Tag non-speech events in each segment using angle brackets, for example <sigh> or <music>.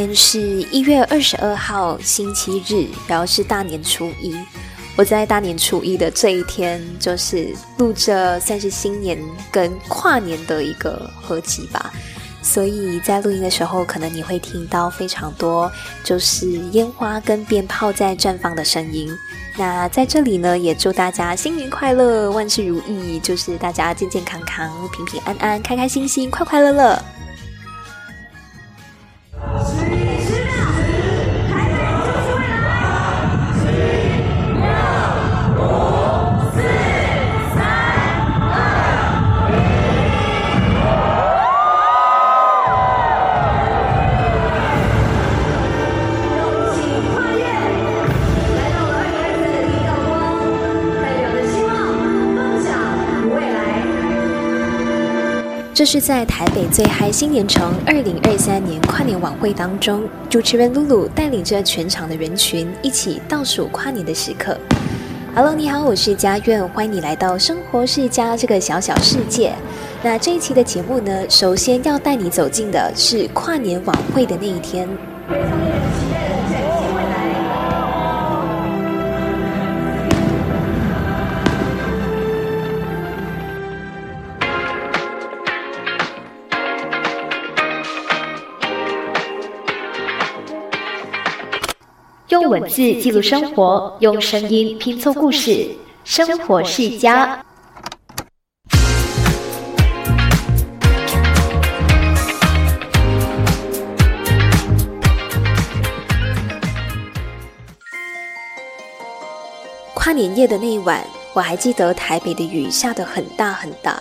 今天是一月二十二号，星期日，然后是大年初一。我在大年初一的这一天，就是录着算是新年跟跨年的一个合集吧。所以在录音的时候，可能你会听到非常多就是烟花跟鞭炮在绽放的声音。那在这里呢，也祝大家新年快乐，万事如意，就是大家健健康康、平平安安、开开心心、快快乐乐。这是在台北最嗨新年城二零二三年跨年晚会当中，主持人露露带领着全场的人群一起倒数跨年的时刻。Hello，你好，我是佳苑，欢迎你来到生活世家这个小小世界。那这一期的节目呢，首先要带你走进的是跨年晚会的那一天。字记录生活，用声音拼凑故事。生活世家。跨年夜的那一晚，我还记得台北的雨下得很大很大。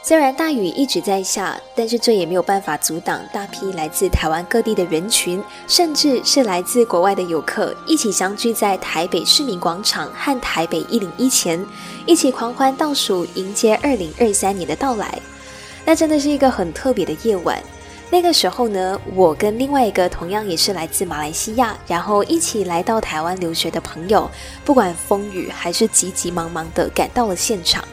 虽然大雨一直在下，但是这也没有办法阻挡大批来自台湾各地的人群，甚至是来自国外的游客，一起相聚在台北市民广场和台北一零一前，一起狂欢倒数，迎接二零二三年的到来。那真的是一个很特别的夜晚。那个时候呢，我跟另外一个同样也是来自马来西亚，然后一起来到台湾留学的朋友，不管风雨还是急急忙忙的赶到了现场。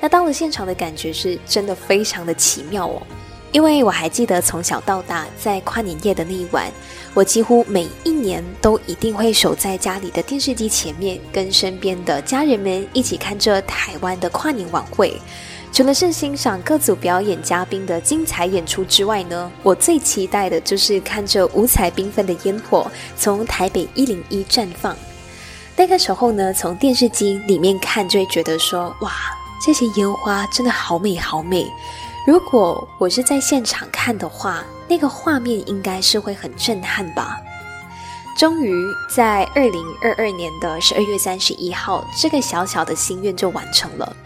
那到了现场的感觉是真的非常的奇妙哦，因为我还记得从小到大，在跨年夜的那一晚，我几乎每一年都一定会守在家里的电视机前面，跟身边的家人们一起看着台湾的跨年晚会。除了是欣赏各组表演嘉宾的精彩演出之外呢，我最期待的就是看着五彩缤纷的烟火从台北一零一绽放。那个时候呢，从电视机里面看就会觉得说，哇！这些烟花真的好美好美，如果我是在现场看的话，那个画面应该是会很震撼吧。终于在二零二二年的十二月三十一号，这个小小的心愿就完成了。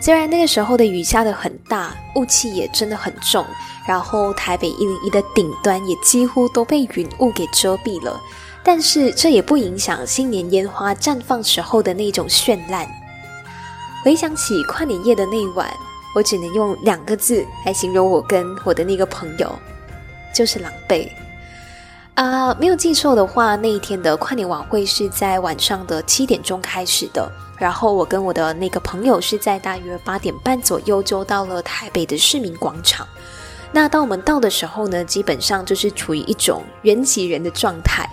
虽然那个时候的雨下的很大，雾气也真的很重，然后台北一零一的顶端也几乎都被云雾给遮蔽了，但是这也不影响新年烟花绽放时候的那种绚烂。回想起跨年夜的那一晚，我只能用两个字来形容我跟我的那个朋友，就是狼狈。啊，没有记错的话，那一天的跨年晚会是在晚上的七点钟开始的。然后我跟我的那个朋友是在大约八点半左右就到了台北的市民广场。那当我们到的时候呢，基本上就是处于一种人挤人的状态。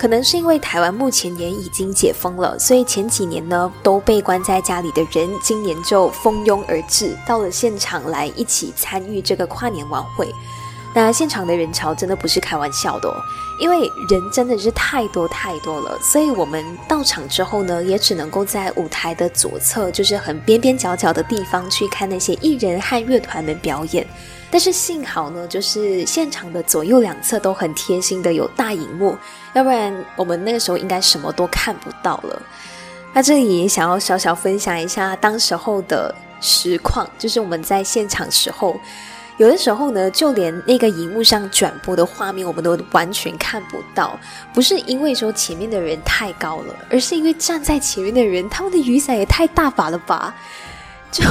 可能是因为台湾目前也已经解封了，所以前几年呢都被关在家里的人，今年就蜂拥而至，到了现场来一起参与这个跨年晚会。那现场的人潮真的不是开玩笑的哦，因为人真的是太多太多了，所以我们到场之后呢，也只能够在舞台的左侧，就是很边边角角的地方去看那些艺人和乐团们表演。但是幸好呢，就是现场的左右两侧都很贴心的有大荧幕，要不然我们那个时候应该什么都看不到了。那这里也想要小小分享一下当时候的实况，就是我们在现场时候，有的时候呢，就连那个荧幕上转播的画面，我们都完全看不到。不是因为说前面的人太高了，而是因为站在前面的人，他们的雨伞也太大把了吧。就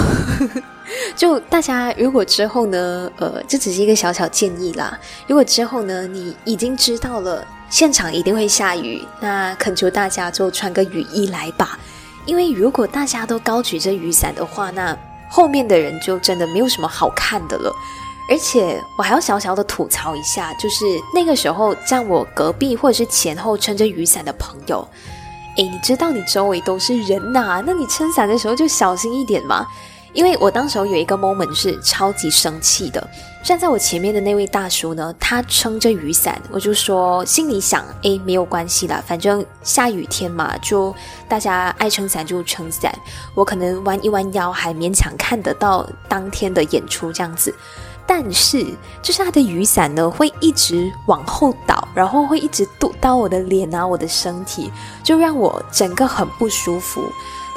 <laughs> 就大家如果之后呢，呃，这只是一个小小建议啦。如果之后呢，你已经知道了现场一定会下雨，那恳求大家就穿个雨衣来吧。因为如果大家都高举着雨伞的话，那后面的人就真的没有什么好看的了。而且我还要小小的吐槽一下，就是那个时候站我隔壁或者是前后撑着雨伞的朋友，诶，你知道你周围都是人呐，那你撑伞的时候就小心一点嘛。因为我当时候有一个 moment 是超级生气的，站在我前面的那位大叔呢，他撑着雨伞，我就说心里想，诶，没有关系啦，反正下雨天嘛，就大家爱撑伞就撑伞，我可能弯一弯腰还勉强看得到当天的演出这样子。但是，就是他的雨伞呢，会一直往后倒，然后会一直堵到我的脸啊，我的身体，就让我整个很不舒服。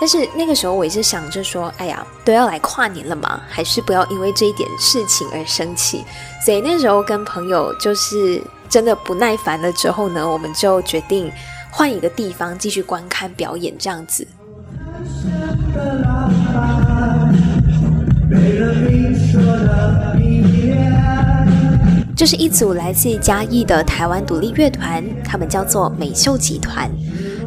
但是那个时候，我也是想着说，哎呀，都要来跨年了嘛，还是不要因为这一点事情而生气。所以那时候跟朋友就是真的不耐烦了之后呢，我们就决定换一个地方继续观看表演，这样子。这是一组来自嘉义的台湾独立乐团，他们叫做美秀集团。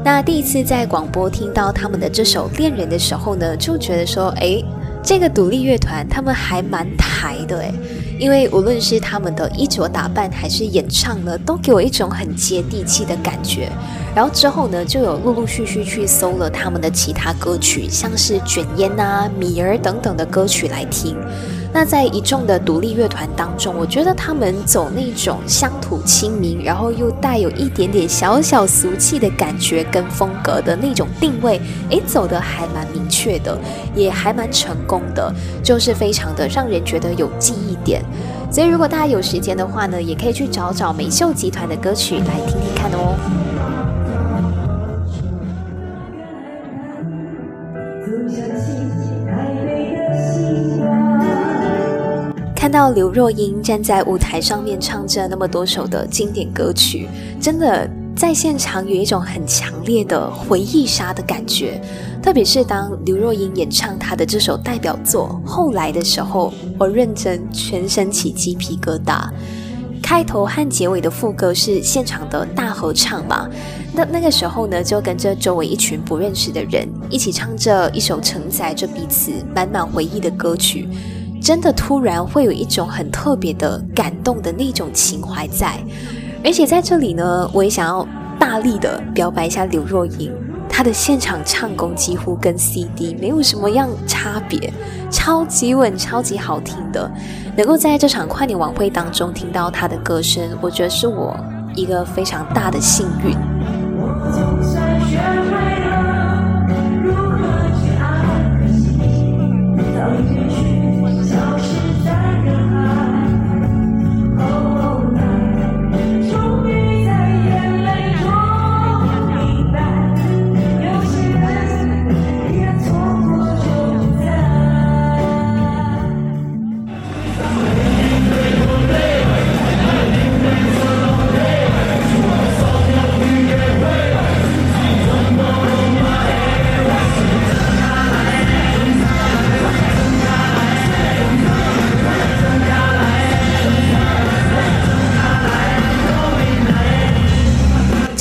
那第一次在广播听到他们的这首《恋人》的时候呢，就觉得说，哎，这个独立乐团他们还蛮台的哎，因为无论是他们的衣着打扮还是演唱呢，都给我一种很接地气的感觉。然后之后呢，就有陆陆续续去搜了他们的其他歌曲，像是《卷烟》啊、《米儿》等等的歌曲来听。那在一众的独立乐团当中，我觉得他们走那种乡土亲民，然后又带有一点点小小俗气的感觉跟风格的那种定位，诶，走的还蛮明确的，也还蛮成功的，就是非常的让人觉得有记忆点。所以如果大家有时间的话呢，也可以去找找美秀集团的歌曲来听听看哦。到刘若英站在舞台上面唱着那么多首的经典歌曲，真的在现场有一种很强烈的回忆杀的感觉。特别是当刘若英演唱她的这首代表作《后来》的时候，我认真全身起鸡皮疙瘩。开头和结尾的副歌是现场的大合唱嘛？那那个时候呢，就跟着周围一群不认识的人一起唱着一首承载着彼此满满回忆的歌曲。真的突然会有一种很特别的感动的那种情怀在，而且在这里呢，我也想要大力的表白一下刘若英，她的现场唱功几乎跟 CD 没有什么样差别，超级稳，超级好听的。能够在这场跨年晚会当中听到她的歌声，我觉得是我一个非常大的幸运。我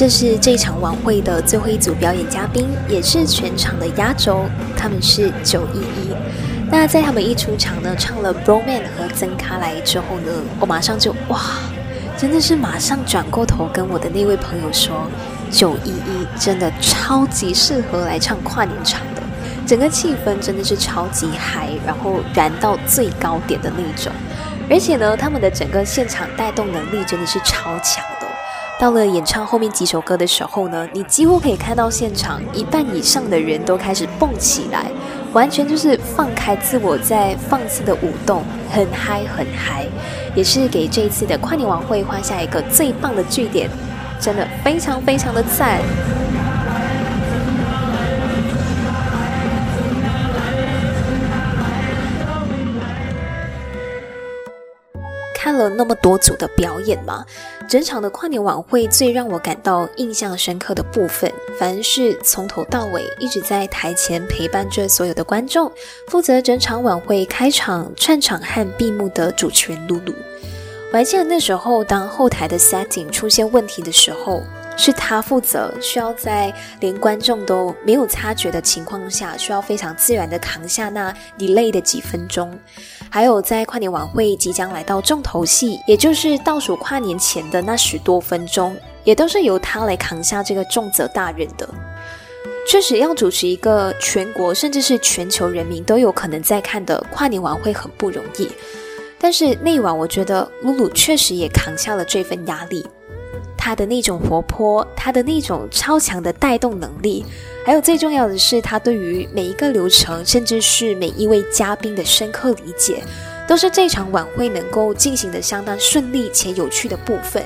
这是这场晚会的最后一组表演嘉宾，也是全场的压轴。他们是九一一。那在他们一出场呢，唱了《Bro Man》和《曾卡来》之后呢，我马上就哇，真的是马上转过头跟我的那位朋友说，九一一真的超级适合来唱跨年场的，整个气氛真的是超级嗨，然后燃到最高点的那种。而且呢，他们的整个现场带动能力真的是超强。到了演唱后面几首歌的时候呢，你几乎可以看到现场一半以上的人都开始蹦起来，完全就是放开自我在放肆的舞动，很嗨很嗨，也是给这一次的跨年晚会画下一个最棒的句点，真的非常非常的赞。了那么多组的表演嘛，整场的跨年晚会最让我感到印象深刻的部分，反而是从头到尾一直在台前陪伴着所有的观众，负责整场晚会开场、串场和闭幕的主持人露露。我还记得那时候，当后台的 setting 出现问题的时候，是他负责，需要在连观众都没有察觉的情况下，需要非常自然的扛下那 delay 的几分钟。还有在跨年晚会即将来到重头戏，也就是倒数跨年前的那十多分钟，也都是由他来扛下这个重责大任的。确实，要主持一个全国甚至是全球人民都有可能在看的跨年晚会很不容易。但是那一晚，我觉得露露确实也扛下了这份压力。他的那种活泼，他的那种超强的带动能力，还有最重要的是，他对于每一个流程，甚至是每一位嘉宾的深刻理解，都是这场晚会能够进行的相当顺利且有趣的部分，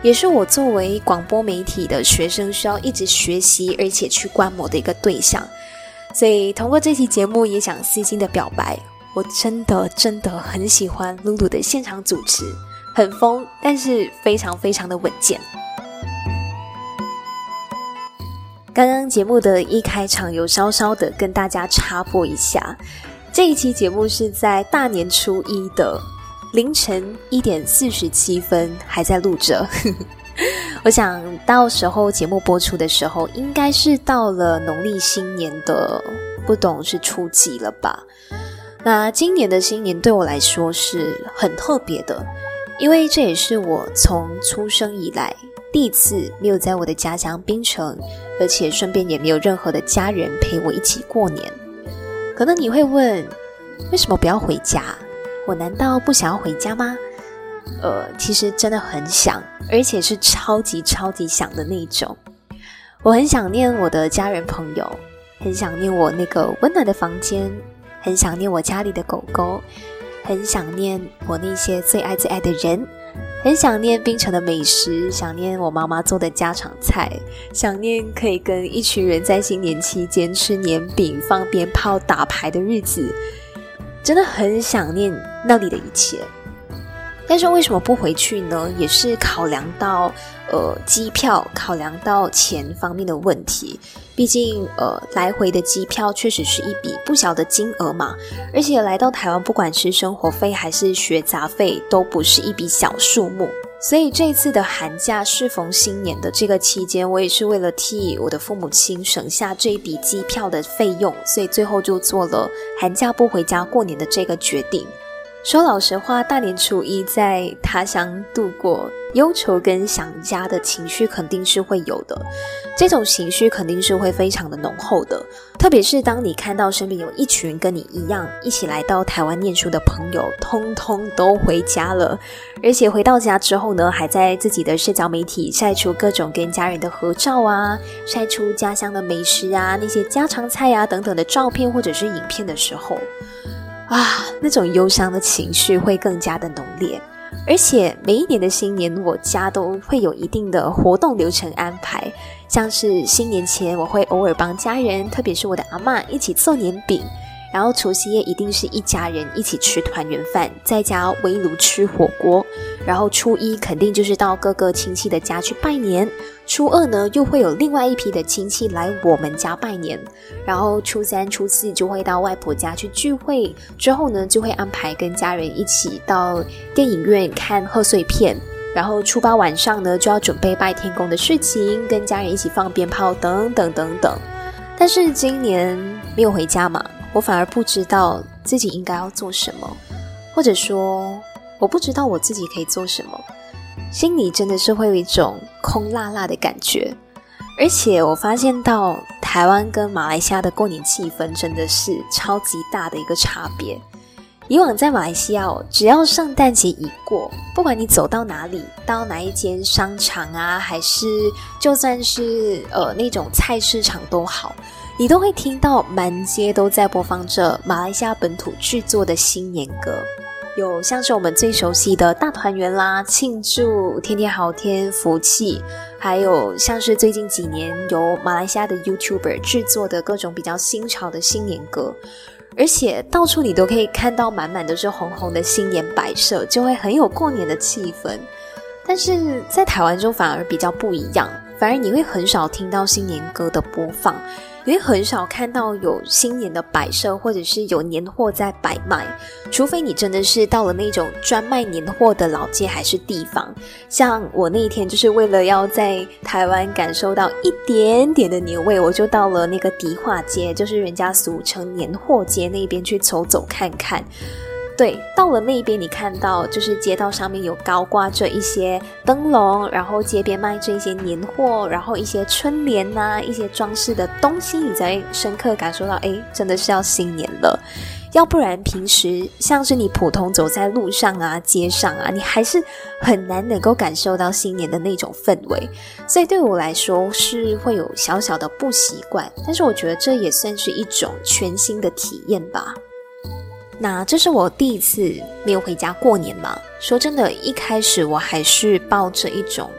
也是我作为广播媒体的学生需要一直学习而且去观摩的一个对象。所以通过这期节目，也想私心的表白，我真的真的很喜欢露露的现场主持。很疯，但是非常非常的稳健。刚刚节目的一开场，有稍稍的跟大家插播一下，这一期节目是在大年初一的凌晨一点四十七分还在录着。<laughs> 我想到时候节目播出的时候，应该是到了农历新年的，不懂是初几了吧？那今年的新年对我来说是很特别的。因为这也是我从出生以来第一次没有在我的家乡槟城，而且顺便也没有任何的家人陪我一起过年。可能你会问，为什么不要回家？我难道不想要回家吗？呃，其实真的很想，而且是超级超级想的那一种。我很想念我的家人朋友，很想念我那个温暖的房间，很想念我家里的狗狗。很想念我那些最爱最爱的人，很想念冰城的美食，想念我妈妈做的家常菜，想念可以跟一群人在新年期间吃年饼、放鞭炮、打牌的日子，真的很想念那里的一切。但是为什么不回去呢？也是考量到呃机票，考量到钱方面的问题。毕竟呃来回的机票确实是一笔不小的金额嘛。而且来到台湾，不管是生活费还是学杂费，都不是一笔小数目。所以这次的寒假适逢新年的这个期间，我也是为了替我的父母亲省下这一笔机票的费用，所以最后就做了寒假不回家过年的这个决定。说老实话，大年初一在他乡度过，忧愁跟想家的情绪肯定是会有的。这种情绪肯定是会非常的浓厚的。特别是当你看到身边有一群跟你一样一起来到台湾念书的朋友，通通都回家了，而且回到家之后呢，还在自己的社交媒体晒出各种跟家人的合照啊，晒出家乡的美食啊，那些家常菜啊等等的照片或者是影片的时候。啊，那种忧伤的情绪会更加的浓烈，而且每一年的新年，我家都会有一定的活动流程安排，像是新年前，我会偶尔帮家人，特别是我的阿妈一起做年饼。然后除夕夜一定是一家人一起吃团圆饭，在家围炉吃火锅。然后初一肯定就是到各个亲戚的家去拜年。初二呢，又会有另外一批的亲戚来我们家拜年。然后初三、初四就会到外婆家去聚会。之后呢，就会安排跟家人一起到电影院看贺岁片。然后初八晚上呢，就要准备拜天公的事情，跟家人一起放鞭炮等等等等。但是今年没有回家嘛。我反而不知道自己应该要做什么，或者说我不知道我自己可以做什么，心里真的是会有一种空落落的感觉。而且我发现到台湾跟马来西亚的过年气氛真的是超级大的一个差别。以往在马来西亚，只要圣诞节一过，不管你走到哪里，到哪一间商场啊，还是就算是呃那种菜市场都好。你都会听到满街都在播放着马来西亚本土制作的新年歌，有像是我们最熟悉的大团圆啦、庆祝、天天好天、福气，还有像是最近几年由马来西亚的 YouTuber 制作的各种比较新潮的新年歌，而且到处你都可以看到满满都是红红的新年摆设，就会很有过年的气氛。但是在台湾中反而比较不一样，反而你会很少听到新年歌的播放。因为很少看到有新年的摆设，或者是有年货在摆卖，除非你真的是到了那种专卖年货的老街还是地方。像我那一天就是为了要在台湾感受到一点点的年味，我就到了那个迪化街，就是人家俗称年货街那边去走走看看。对，到了那边，你看到就是街道上面有高挂着一些灯笼，然后街边卖着一些年货，然后一些春联呐，一些装饰的东西，你才深刻感受到，哎，真的是要新年了。要不然平时像是你普通走在路上啊、街上啊，你还是很难能够感受到新年的那种氛围。所以对我来说是会有小小的不习惯，但是我觉得这也算是一种全新的体验吧。那这是我第一次没有回家过年嘛？说真的，一开始我还是抱着一种，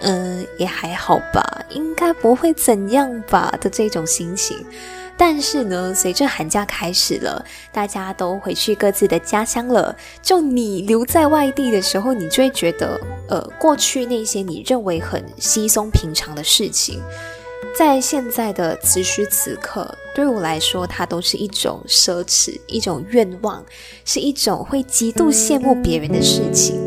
嗯，也还好吧，应该不会怎样吧的这种心情。但是呢，随着寒假开始了，大家都回去各自的家乡了，就你留在外地的时候，你就会觉得，呃，过去那些你认为很稀松平常的事情。在现在的此时此刻，对我来说，它都是一种奢侈，一种愿望，是一种会极度羡慕别人的事情。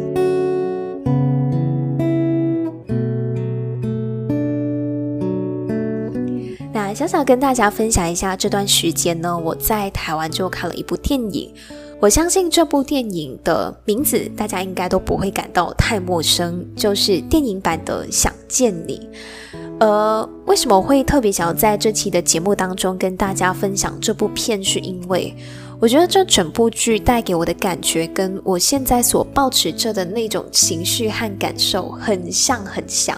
那小小跟大家分享一下，这段时间呢，我在台湾就看了一部电影。我相信这部电影的名字，大家应该都不会感到太陌生，就是电影版的《想见你》。呃，为什么会特别想要在这期的节目当中跟大家分享这部片？是因为我觉得这整部剧带给我的感觉，跟我现在所保持着的那种情绪和感受很像，很像。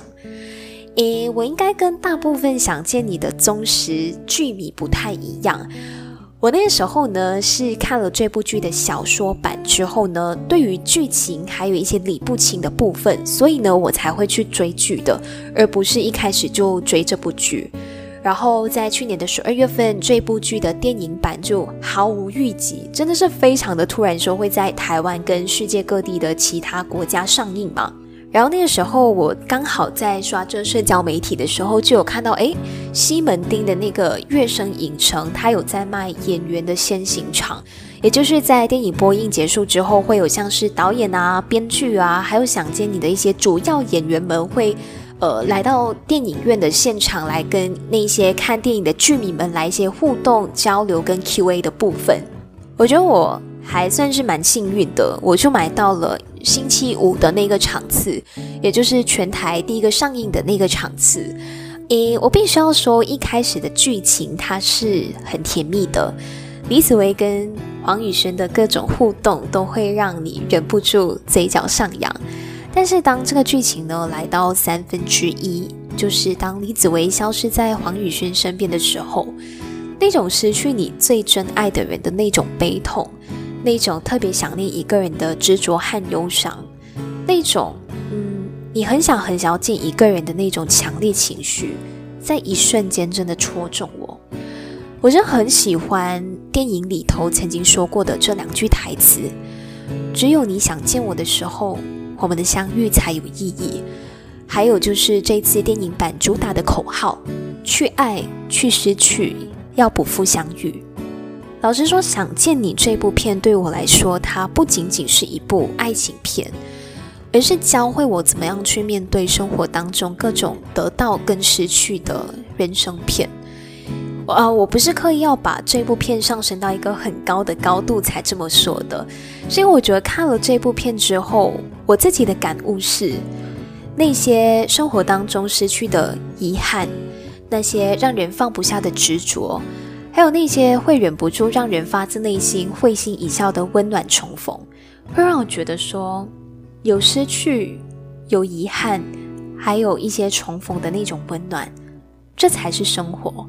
诶，我应该跟大部分想见你的忠实剧迷不太一样。我那个时候呢，是看了这部剧的小说版之后呢，对于剧情还有一些理不清的部分，所以呢，我才会去追剧的，而不是一开始就追这部剧。然后在去年的十二月份，这部剧的电影版就毫无预计，真的是非常的突然，说会在台湾跟世界各地的其他国家上映嘛。然后那个时候，我刚好在刷这社交媒体的时候，就有看到，哎，西门町的那个悦声影城，它有在卖演员的先行场，也就是在电影播映结束之后，会有像是导演啊、编剧啊，还有想见你的一些主要演员们会，呃，来到电影院的现场来跟那些看电影的剧迷们来一些互动交流跟 Q&A 的部分。我觉得我。还算是蛮幸运的，我就买到了星期五的那个场次，也就是全台第一个上映的那个场次。诶，我必须要说，一开始的剧情它是很甜蜜的，李子维跟黄宇轩的各种互动都会让你忍不住嘴角上扬。但是当这个剧情呢来到三分之一，就是当李子维消失在黄宇轩身边的时候，那种失去你最真爱的人的那种悲痛。那种特别想念一个人的执着和忧伤，那种嗯，你很想很想要见一个人的那种强烈情绪，在一瞬间真的戳中我。我真的很喜欢电影里头曾经说过的这两句台词：只有你想见我的时候，我们的相遇才有意义。还有就是这次电影版主打的口号：去爱，去失去，要不负相遇。老实说，《想见你》这部片对我来说，它不仅仅是一部爱情片，而是教会我怎么样去面对生活当中各种得到跟失去的人生片。啊，我不是刻意要把这部片上升到一个很高的高度才这么说的，是因为我觉得看了这部片之后，我自己的感悟是，那些生活当中失去的遗憾，那些让人放不下的执着。还有那些会忍不住让人发自内心会心一笑的温暖重逢，会让我觉得说，有失去，有遗憾，还有一些重逢的那种温暖，这才是生活。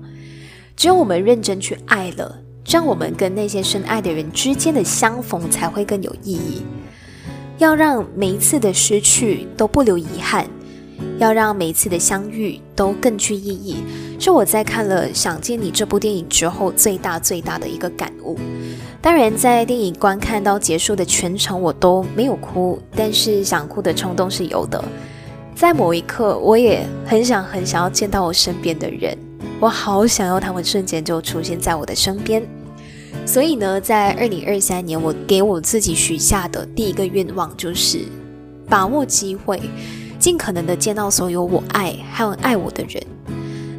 只有我们认真去爱了，这样我们跟那些深爱的人之间的相逢才会更有意义。要让每一次的失去都不留遗憾。要让每一次的相遇都更具意义，是我在看了《想见你》这部电影之后最大最大的一个感悟。当然，在电影观看到结束的全程，我都没有哭，但是想哭的冲动是有的。在某一刻，我也很想很想要见到我身边的人，我好想要他们瞬间就出现在我的身边。所以呢，在二零二三年，我给我自己许下的第一个愿望就是把握机会，尽可能的见到所有我爱还有爱我的人。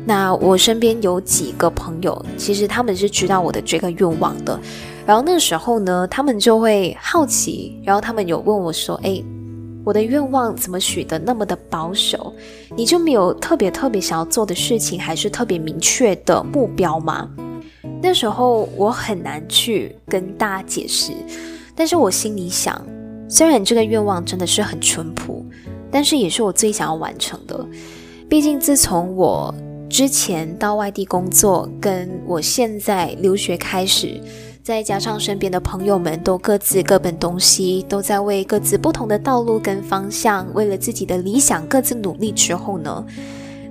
那我身边有几个朋友，其实他们是知道我的这个愿望的。然后那时候呢，他们就会好奇，然后他们有问我说：“哎，我的愿望怎么许的那么的保守？你就没有特别特别想要做的事情，还是特别明确的目标吗？”那时候我很难去跟大家解释，但是我心里想，虽然这个愿望真的是很淳朴，但是也是我最想要完成的。毕竟自从我之前到外地工作，跟我现在留学开始，再加上身边的朋友们都各自各奔东西，都在为各自不同的道路跟方向，为了自己的理想各自努力之后呢，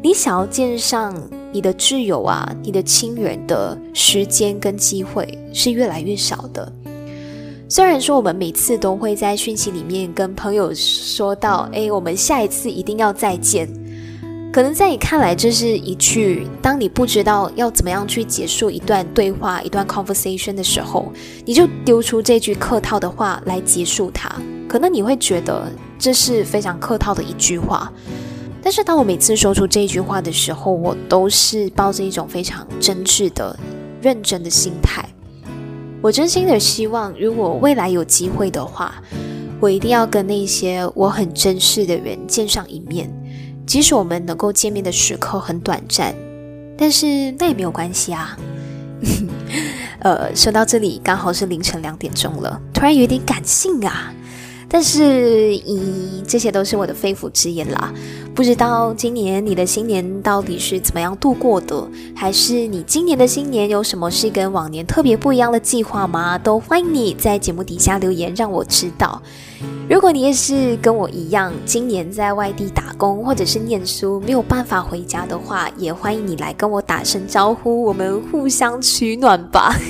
你想要见上。你的挚友啊，你的亲人的时间跟机会是越来越少的。虽然说我们每次都会在讯息里面跟朋友说到，哎，我们下一次一定要再见。可能在你看来，这是一句当你不知道要怎么样去结束一段对话、一段 conversation 的时候，你就丢出这句客套的话来结束它。可能你会觉得这是非常客套的一句话。但是当我每次说出这句话的时候，我都是抱着一种非常真挚的、认真的心态。我真心的希望，如果未来有机会的话，我一定要跟那些我很珍视的人见上一面。即使我们能够见面的时刻很短暂，但是那也没有关系啊。<laughs> 呃，说到这里，刚好是凌晨两点钟了，突然有点感性啊。但是，以这些都是我的肺腑之言啦。不知道今年你的新年到底是怎么样度过的？还是你今年的新年有什么是跟往年特别不一样的计划吗？都欢迎你在节目底下留言，让我知道。如果你也是跟我一样，今年在外地打工或者是念书没有办法回家的话，也欢迎你来跟我打声招呼，我们互相取暖吧。<laughs>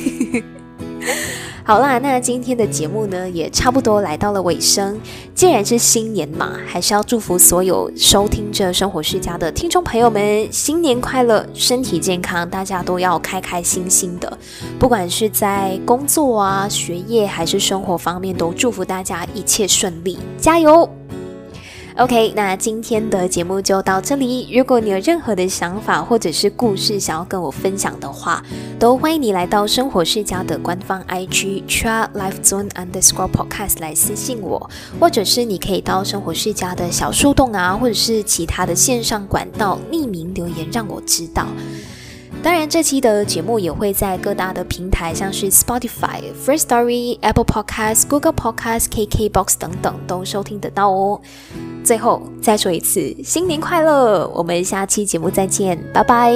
好啦，那今天的节目呢，也差不多来到了尾声。既然是新年嘛，还是要祝福所有收听着生活世家的听众朋友们新年快乐，身体健康，大家都要开开心心的。不管是在工作啊、学业还是生活方面，都祝福大家一切顺利，加油！OK，那今天的节目就到这里。如果你有任何的想法或者是故事想要跟我分享的话，都欢迎你来到生活世家的官方 IG Tra Life Zone Underscore Podcast 来私信我，或者是你可以到生活世家的小树洞啊，或者是其他的线上管道匿名留言让我知道。当然，这期的节目也会在各大的平台，像是 Spotify、First Story、Apple Podcast、Google Podcast、KKBox 等等都收听得到哦。最后再说一次新年快乐我们下期节目再见拜拜。